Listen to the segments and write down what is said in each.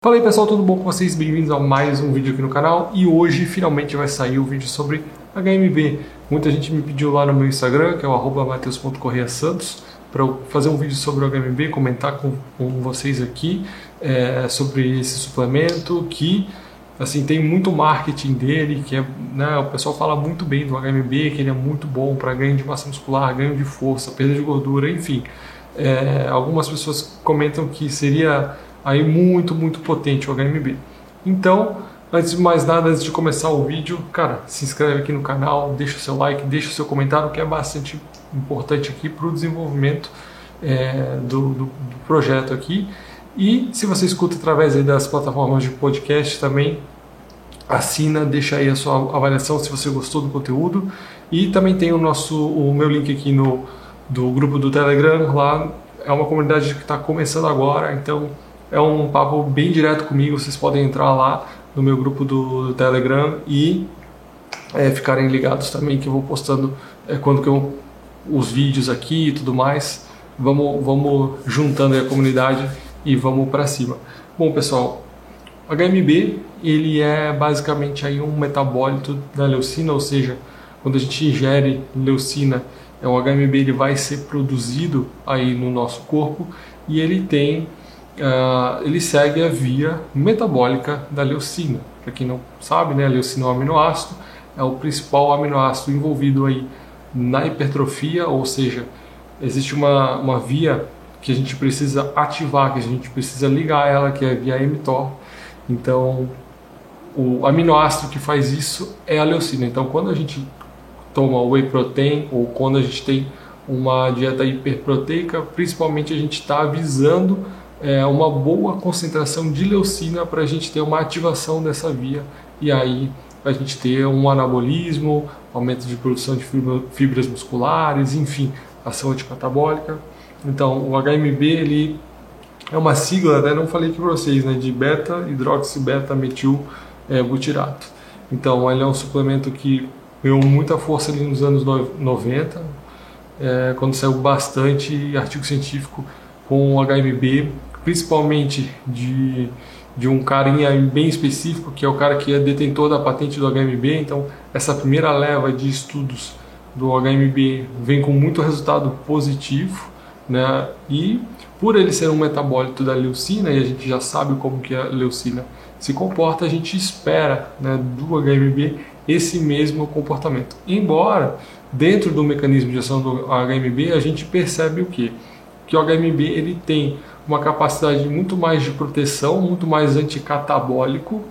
Fala aí pessoal, tudo bom com vocês? Bem-vindos a mais um vídeo aqui no canal e hoje finalmente vai sair o vídeo sobre HMB. Muita gente me pediu lá no meu Instagram, que é o arroba mateus.correasantos, para eu fazer um vídeo sobre o HMB, comentar com, com vocês aqui é, sobre esse suplemento que assim tem muito marketing dele, que é, né, o pessoal fala muito bem do HMB, que ele é muito bom para ganho de massa muscular, ganho de força, perda de gordura, enfim. É, algumas pessoas comentam que seria aí muito, muito potente o HMB. Então, antes de mais nada, antes de começar o vídeo, cara, se inscreve aqui no canal, deixa o seu like, deixa o seu comentário, que é bastante importante aqui para o desenvolvimento é, do, do, do, projeto aqui. E se você escuta através das plataformas de podcast também, assina, deixa aí a sua avaliação se você gostou do conteúdo. E também tem o nosso, o meu link aqui no do grupo do Telegram, lá é uma comunidade que está começando agora, então é um papo bem direto comigo. Vocês podem entrar lá no meu grupo do, Telegram e é, ficarem ligados também que eu vou postando é, quando que eu os vídeos aqui e tudo mais. Vamos, vamos juntando a comunidade e vamos para cima. Bom, pessoal, o HMB ele é basicamente aí um metabólito da leucina, ou seja, quando a gente ingere leucina, é o HMB ele vai ser produzido aí no nosso corpo e ele tem uh, ele segue a via metabólica da leucina. Para quem não sabe, né, a leucina é um aminoácido, é o principal aminoácido envolvido aí na hipertrofia, ou seja, existe uma, uma via que a gente precisa ativar, que a gente precisa ligar ela, que é a via mTOR. Então, o aminoácido que faz isso é a leucina. Então, quando a gente toma whey protein ou quando a gente tem uma dieta hiperproteica, principalmente a gente está avisando é, uma boa concentração de leucina para a gente ter uma ativação dessa via e aí a gente ter um anabolismo, aumento de produção de fibras musculares, enfim, ação anticatabólica. Então, o HMB ele é uma sigla, né? não falei aqui para vocês, né? de beta hidroxibeta metil é, butirato. Então, ele é um suplemento que ganhou muita força ali nos anos 90, é, quando saiu bastante artigo científico com o HMB principalmente de, de um carinha bem específico, que é o cara que é detentor da patente do HMB. Então, essa primeira leva de estudos do HMB vem com muito resultado positivo, né? E por ele ser um metabólito da leucina, e a gente já sabe como que a leucina se comporta, a gente espera né, do HMB esse mesmo comportamento. Embora dentro do mecanismo de ação do HMB a gente percebe o que? Que o HMB ele tem uma capacidade muito mais de proteção, muito mais anticatabólico,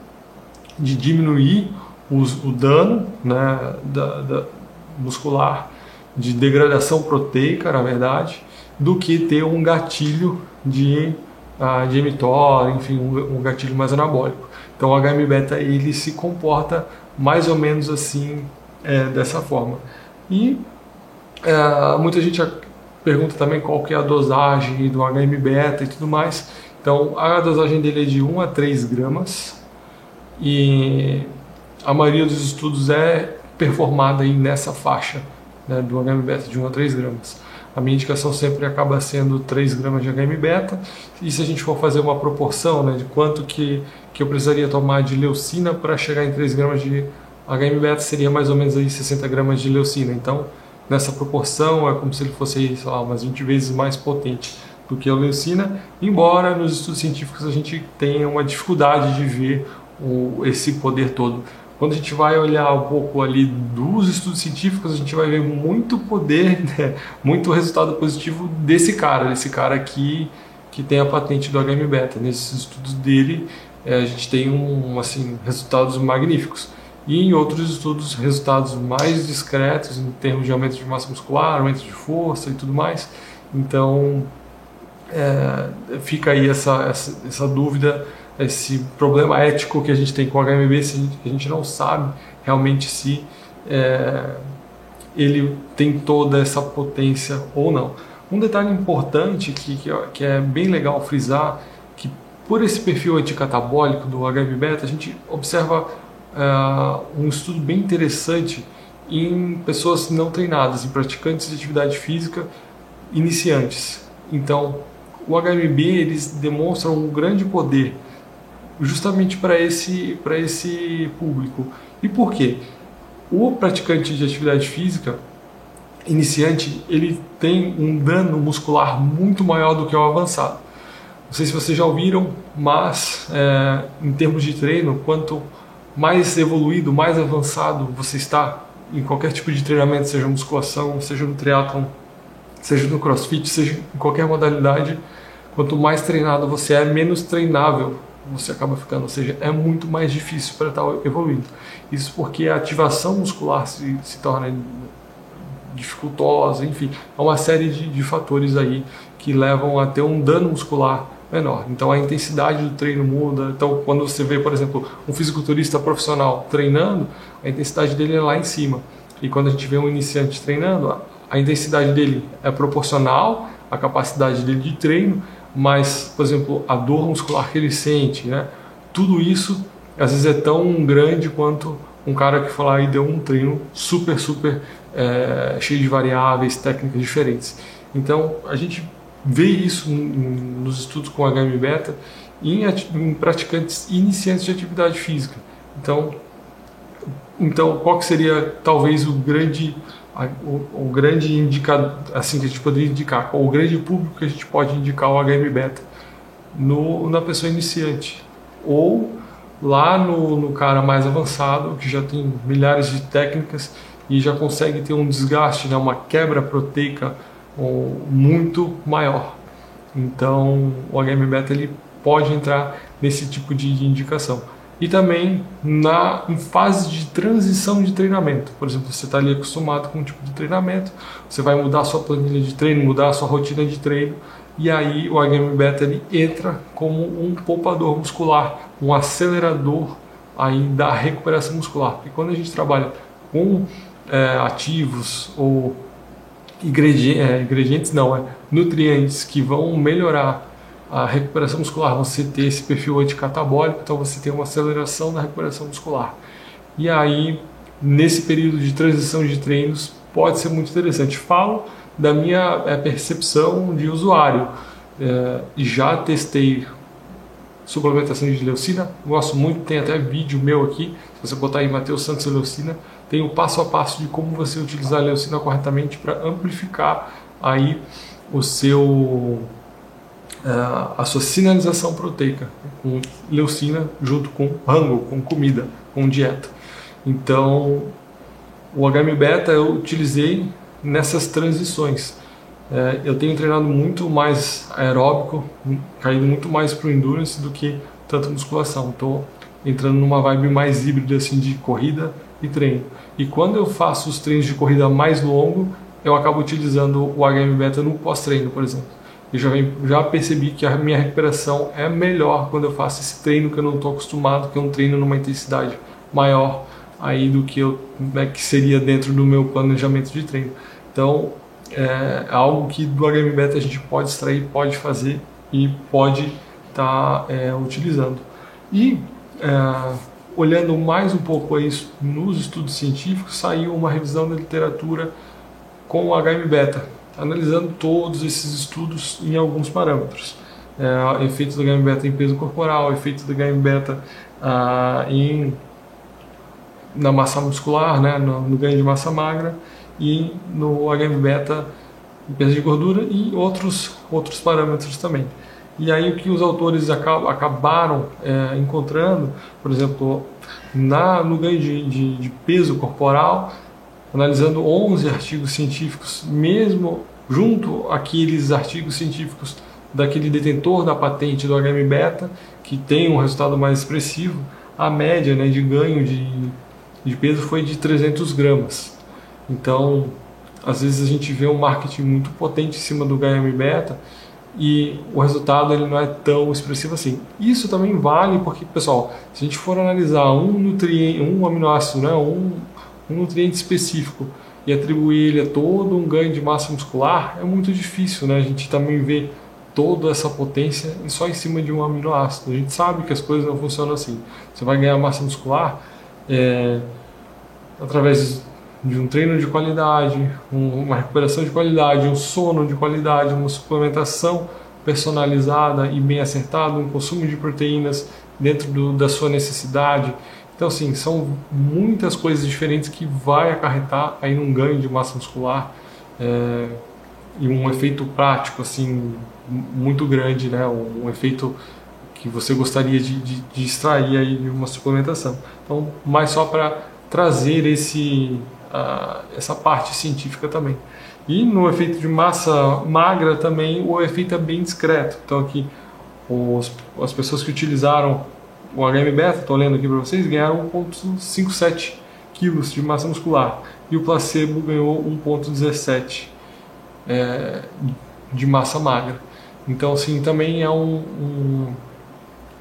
de diminuir os, o dano né, da, da muscular, de degradação proteica, na verdade, do que ter um gatilho de, uh, de mTOR, enfim, um, um, gatilho mais anabólico. Então o HM-beta ele se comporta mais ou menos assim, é, dessa forma. E é, muita gente pergunta também qual que é a dosagem do HM-beta e tudo mais. Então, a dosagem dele é de 1 a 3 gramas e a maioria dos estudos é performada aí nessa faixa né, do HM-beta de 1 a 3 gramas. A minha indicação sempre acaba sendo 3 gramas de HM-beta e se a gente for fazer uma proporção né, de quanto que, que eu precisaria tomar de leucina para chegar em 3 gramas de HM-beta seria mais ou menos aí 60 gramas de leucina. Então, nessa proporção, é como se ele fosse, sei lá, umas 20 vezes mais potente do que a leucina, embora nos estudos científicos a gente tenha uma dificuldade de ver o, esse poder todo. Quando a gente vai olhar um pouco ali dos estudos científicos, a gente vai ver muito poder, né? muito resultado positivo desse cara, desse cara aqui que tem a patente do HM-beta. Nesses estudos dele, é, a gente tem um, assim, resultados magníficos e em outros estudos resultados mais discretos em termos de aumento de massa muscular, aumento de força e tudo mais. Então é, fica aí essa, essa, essa, dúvida, esse problema ético que a gente tem com o HMB, se a gente, a gente não sabe realmente se é, ele tem toda essa potência ou não. Um detalhe importante que, que, que é bem legal frisar, que por esse perfil anticatabólico do HB-beta, a gente observa uh, um estudo bem interessante em pessoas não treinadas, em praticantes de atividade física iniciantes. Então, o HMB eles demonstram um grande poder justamente para esse, esse público. E por quê? O praticante de atividade física iniciante, ele tem um dano muscular muito maior do que o avançado. Não sei se vocês já ouviram, mas é, em termos de treino, quanto mais evoluído, mais avançado você está em qualquer tipo de treinamento, seja musculação, seja no triatlon, seja no crossfit, seja em qualquer modalidade, quanto mais treinado você é, menos treinável você acaba ficando, ou seja, é muito mais difícil para estar evoluindo. Isso porque a ativação muscular se, se torna dificultosa, enfim, é uma série de, de fatores aí que levam a ter um dano muscular menor. Então a intensidade do treino muda. Então quando você vê, por exemplo, um fisiculturista profissional treinando, a intensidade dele é lá em cima. E quando a gente vê um iniciante treinando, a intensidade dele é proporcional à capacidade dele de treino, mas, por exemplo, a dor muscular que ele sente, né? Tudo isso às vezes é tão grande quanto um cara que lá e deu um treino super, super é, cheio de variáveis, técnicas diferentes. Então, a gente vê isso nos estudos com HM beta em, em praticantes iniciantes de atividade física. Então, então qual que seria talvez o grande o, o, grande indicador assim que a gente poderia indicar, o grande público que a gente pode indicar o HM beta no, na pessoa iniciante ou lá no, no cara mais avançado que já tem milhares de técnicas e já consegue ter um desgaste, né, uma quebra proteica muito maior. Então, o HM beta ele pode entrar nesse tipo de indicação. E também na, em fase de transição de treinamento. Por exemplo, você está ali acostumado com um tipo de treinamento, você vai mudar a sua planilha de treino, mudar a sua rotina de treino, e aí o HM beta ele entra como um poupador muscular, um acelerador aí da recuperação muscular. Porque quando a gente trabalha com é, ativos ou ingredientes, é, ingredientes não, é nutrientes que vão melhorar a recuperação muscular, você ter esse perfil anticatabólico, então você tem uma aceleração da recuperação muscular. E aí, nesse período de transição de treinos, pode ser muito interessante. Falo da minha é, percepção de usuário. É, já testei suplementação de leucina, gosto muito, tem até vídeo meu aqui, se você botar aí Matheus Santos Leucina, tem o passo a passo de como você utilizar a leucina corretamente para amplificar aí o seu uh, a sua sinalização proteica com leucina junto com rango, com comida, com dieta. Então, o HM beta eu utilizei nessas transições. É, eu tenho treinado muito mais aeróbico, caído muito mais para o endurance do que tanta musculação. Estou entrando numa vibe mais híbrida assim de corrida e treino. E quando eu faço os treinos de corrida mais longo, eu acabo utilizando o HM Beta no pós-treino, por exemplo. Eu já, já percebi que a minha recuperação é melhor quando eu faço esse treino que eu não estou acostumado, que é um treino numa intensidade maior aí do que eu né, que seria dentro do meu planejamento de treino. Então é algo que do HM Beta a gente pode extrair, pode fazer e pode estar tá, é, utilizando. E é, olhando mais um pouco a isso nos estudos científicos, saiu uma revisão da literatura com o HM beta, analisando todos esses estudos em alguns parâmetros. É, efeitos do HM beta em peso corporal, efeitos do HM beta ah, em, na massa muscular, né, no, no, ganho de massa magra, e no HM beta em peso de gordura e outros, outros parâmetros também. E aí o que os autores acabaram é, encontrando, por exemplo, na, no ganho de, de, de, peso corporal, analisando 11 artigos científicos, mesmo junto àqueles artigos científicos daquele detentor da patente do HM-beta, que tem um resultado mais expressivo, a média né, de ganho de, de peso foi de 300 gramas. Então, às vezes a gente vê um marketing muito potente em cima do HM-beta, e o resultado ele não é tão expressivo assim. Isso também vale porque, pessoal, se a gente for analisar um nutriente, um aminoácido, né, um, um nutriente específico e atribuir ele a todo um ganho de massa muscular, é muito difícil, né? A gente também vê toda essa potência só em cima de um aminoácido. A gente sabe que as coisas não funcionam assim. Você vai ganhar massa muscular é, através de um treino de qualidade, um, uma recuperação de qualidade, um sono de qualidade, uma suplementação personalizada e bem acertada, um consumo de proteínas dentro do, da sua necessidade. Então, assim, são muitas coisas diferentes que vai acarretar aí num ganho de massa muscular é, e um efeito prático, assim, muito grande, né? Um, efeito que você gostaria de, de, de, extrair aí de uma suplementação. Então, mais só para trazer esse, uh, essa parte científica também. E no efeito de massa magra também o efeito é bem discreto. Então aqui os, as pessoas que utilizaram o HM beta, estou lendo aqui para vocês, ganharam 1,57 quilos de massa muscular e o placebo ganhou 1,17 é, de massa magra. Então assim também é um, um,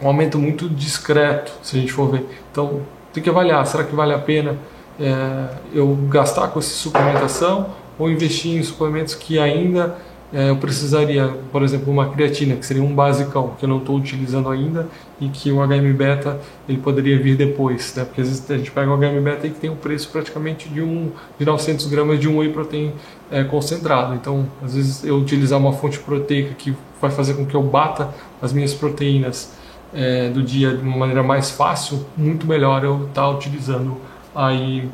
um, aumento muito discreto se a gente for ver. Então tem que avaliar, será que vale a pena é, eu gastar com essa suplementação ou investir em suplementos que ainda é, eu precisaria, por exemplo, uma creatina, que seria um basicão, que eu não estou utilizando ainda e que o HM-beta ele poderia vir depois, né? porque às vezes a gente pega o HM-beta e que tem um preço praticamente de, um, de 900 gramas de um whey protein é, concentrado. Então, às vezes eu utilizar uma fonte proteica que vai fazer com que eu bata as minhas proteínas é, do dia de uma maneira mais fácil, muito melhor eu estar tá utilizando aí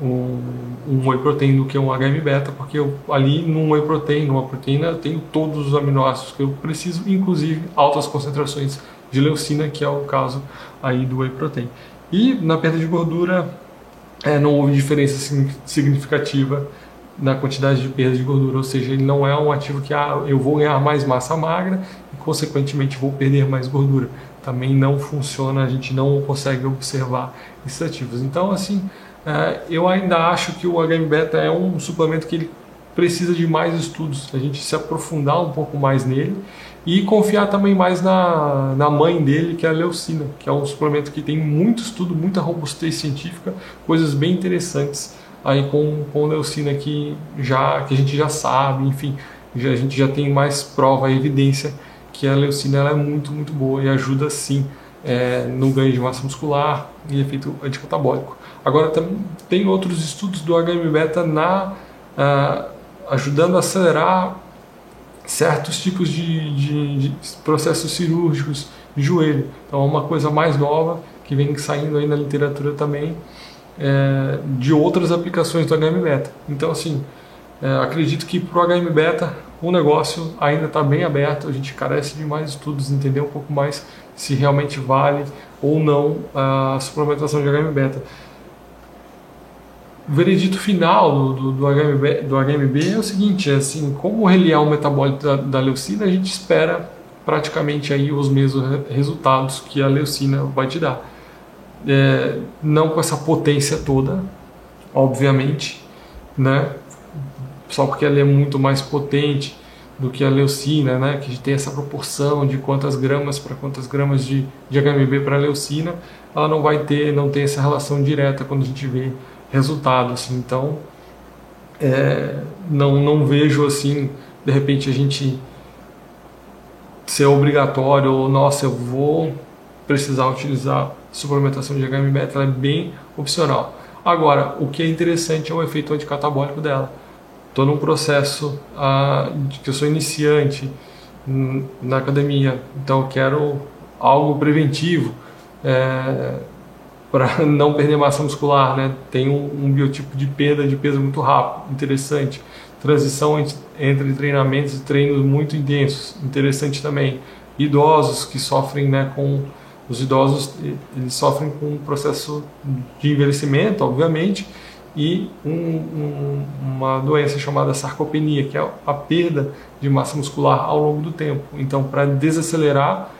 um, um whey protein do que um HM beta, porque eu, ali num whey protein, numa proteína, eu tenho todos os aminoácidos que eu preciso, inclusive altas concentrações de leucina, que é o caso aí do whey protein. E na perda de gordura, é, não houve diferença significativa na quantidade de perda de gordura, ou seja, ele não é um ativo que ah, eu vou ganhar mais massa magra e consequentemente vou perder mais gordura. Também não funciona, a gente não consegue observar esses ativos. Então, assim, é, eu ainda acho que o HM-beta é um suplemento que ele precisa de mais estudos, a gente se aprofundar um pouco mais nele e confiar também mais na, na mãe dele, que é a leucina, que é um suplemento que tem muito estudo, muita robustez científica, coisas bem interessantes aí com, com leucina que, já, que a gente já sabe, enfim, já, a gente já tem mais prova e evidência que a leucina é muito, muito boa e ajuda sim é, no ganho de massa muscular e efeito anticatabólico. Agora também tem outros estudos do HM-beta na uh, ajudando a acelerar certos tipos de, de, de, processos cirúrgicos de joelho. Então é uma coisa mais nova que vem saindo aí na literatura também é, de outras aplicações do HM-beta. Então assim, é, acredito que para o HM-beta o negócio ainda está bem aberto, a gente carece de mais estudos, entender um pouco mais se realmente vale ou não a suplementação de HM-beta. O veredito final do, do, do, HMB, do HMB é o seguinte, é assim, como ele é um metabólito da, da leucina, a gente espera praticamente aí os mesmos resultados que a leucina vai te dar. É, não com essa potência toda, obviamente, né? Só porque ela é muito mais potente do que a leucina, né? Que tem essa proporção de quantas gramas para quantas gramas de, de HMB para leucina, ela não vai ter, não tem essa relação direta quando a gente vê resultado, assim. Então, é, não, não vejo assim, de repente a gente ser obrigatório ou nossa, eu vou precisar utilizar suplementação de HM beta, ela é bem opcional. Agora, o que é interessante é o efeito anticatabólico dela. Estou num processo ah, de que eu sou iniciante na academia, então eu quero algo preventivo. É, para não perder massa muscular, né? Tem um, um, biotipo de perda de peso muito rápido, interessante. Transição entre treinamentos e treinos muito intensos, interessante também. Idosos que sofrem, né, com os idosos eles sofrem com um processo de envelhecimento, obviamente, e um, um, uma doença chamada sarcopenia, que é a perda de massa muscular ao longo do tempo. Então, para desacelerar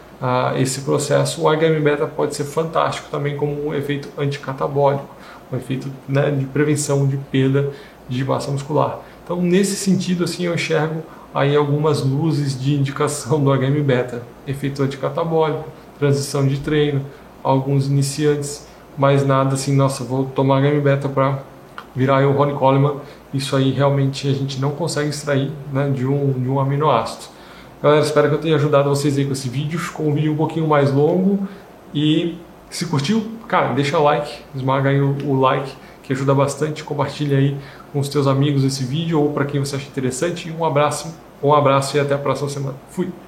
esse processo, o HM-beta pode ser fantástico também como um efeito anticatabólico, um efeito né, de prevenção de perda de massa muscular. Então, nesse sentido, assim, eu enxergo aí algumas luzes de indicação do HM-beta, efeito anticatabólico, transição de treino, alguns iniciantes, mas nada assim, nossa, vou tomar HM-beta para virar o Ronnie Coleman, isso aí realmente a gente não consegue extrair né, de, um, de um aminoácido. Galera, espero que eu tenha ajudado vocês aí com esse vídeo. Ficou um vídeo um pouquinho mais longo. E se curtiu, cara, deixa like, esmaga aí o, o like, que ajuda bastante. Compartilha aí com os teus amigos esse vídeo ou para quem você acha interessante. Um abraço, um abraço e até a próxima semana. Fui!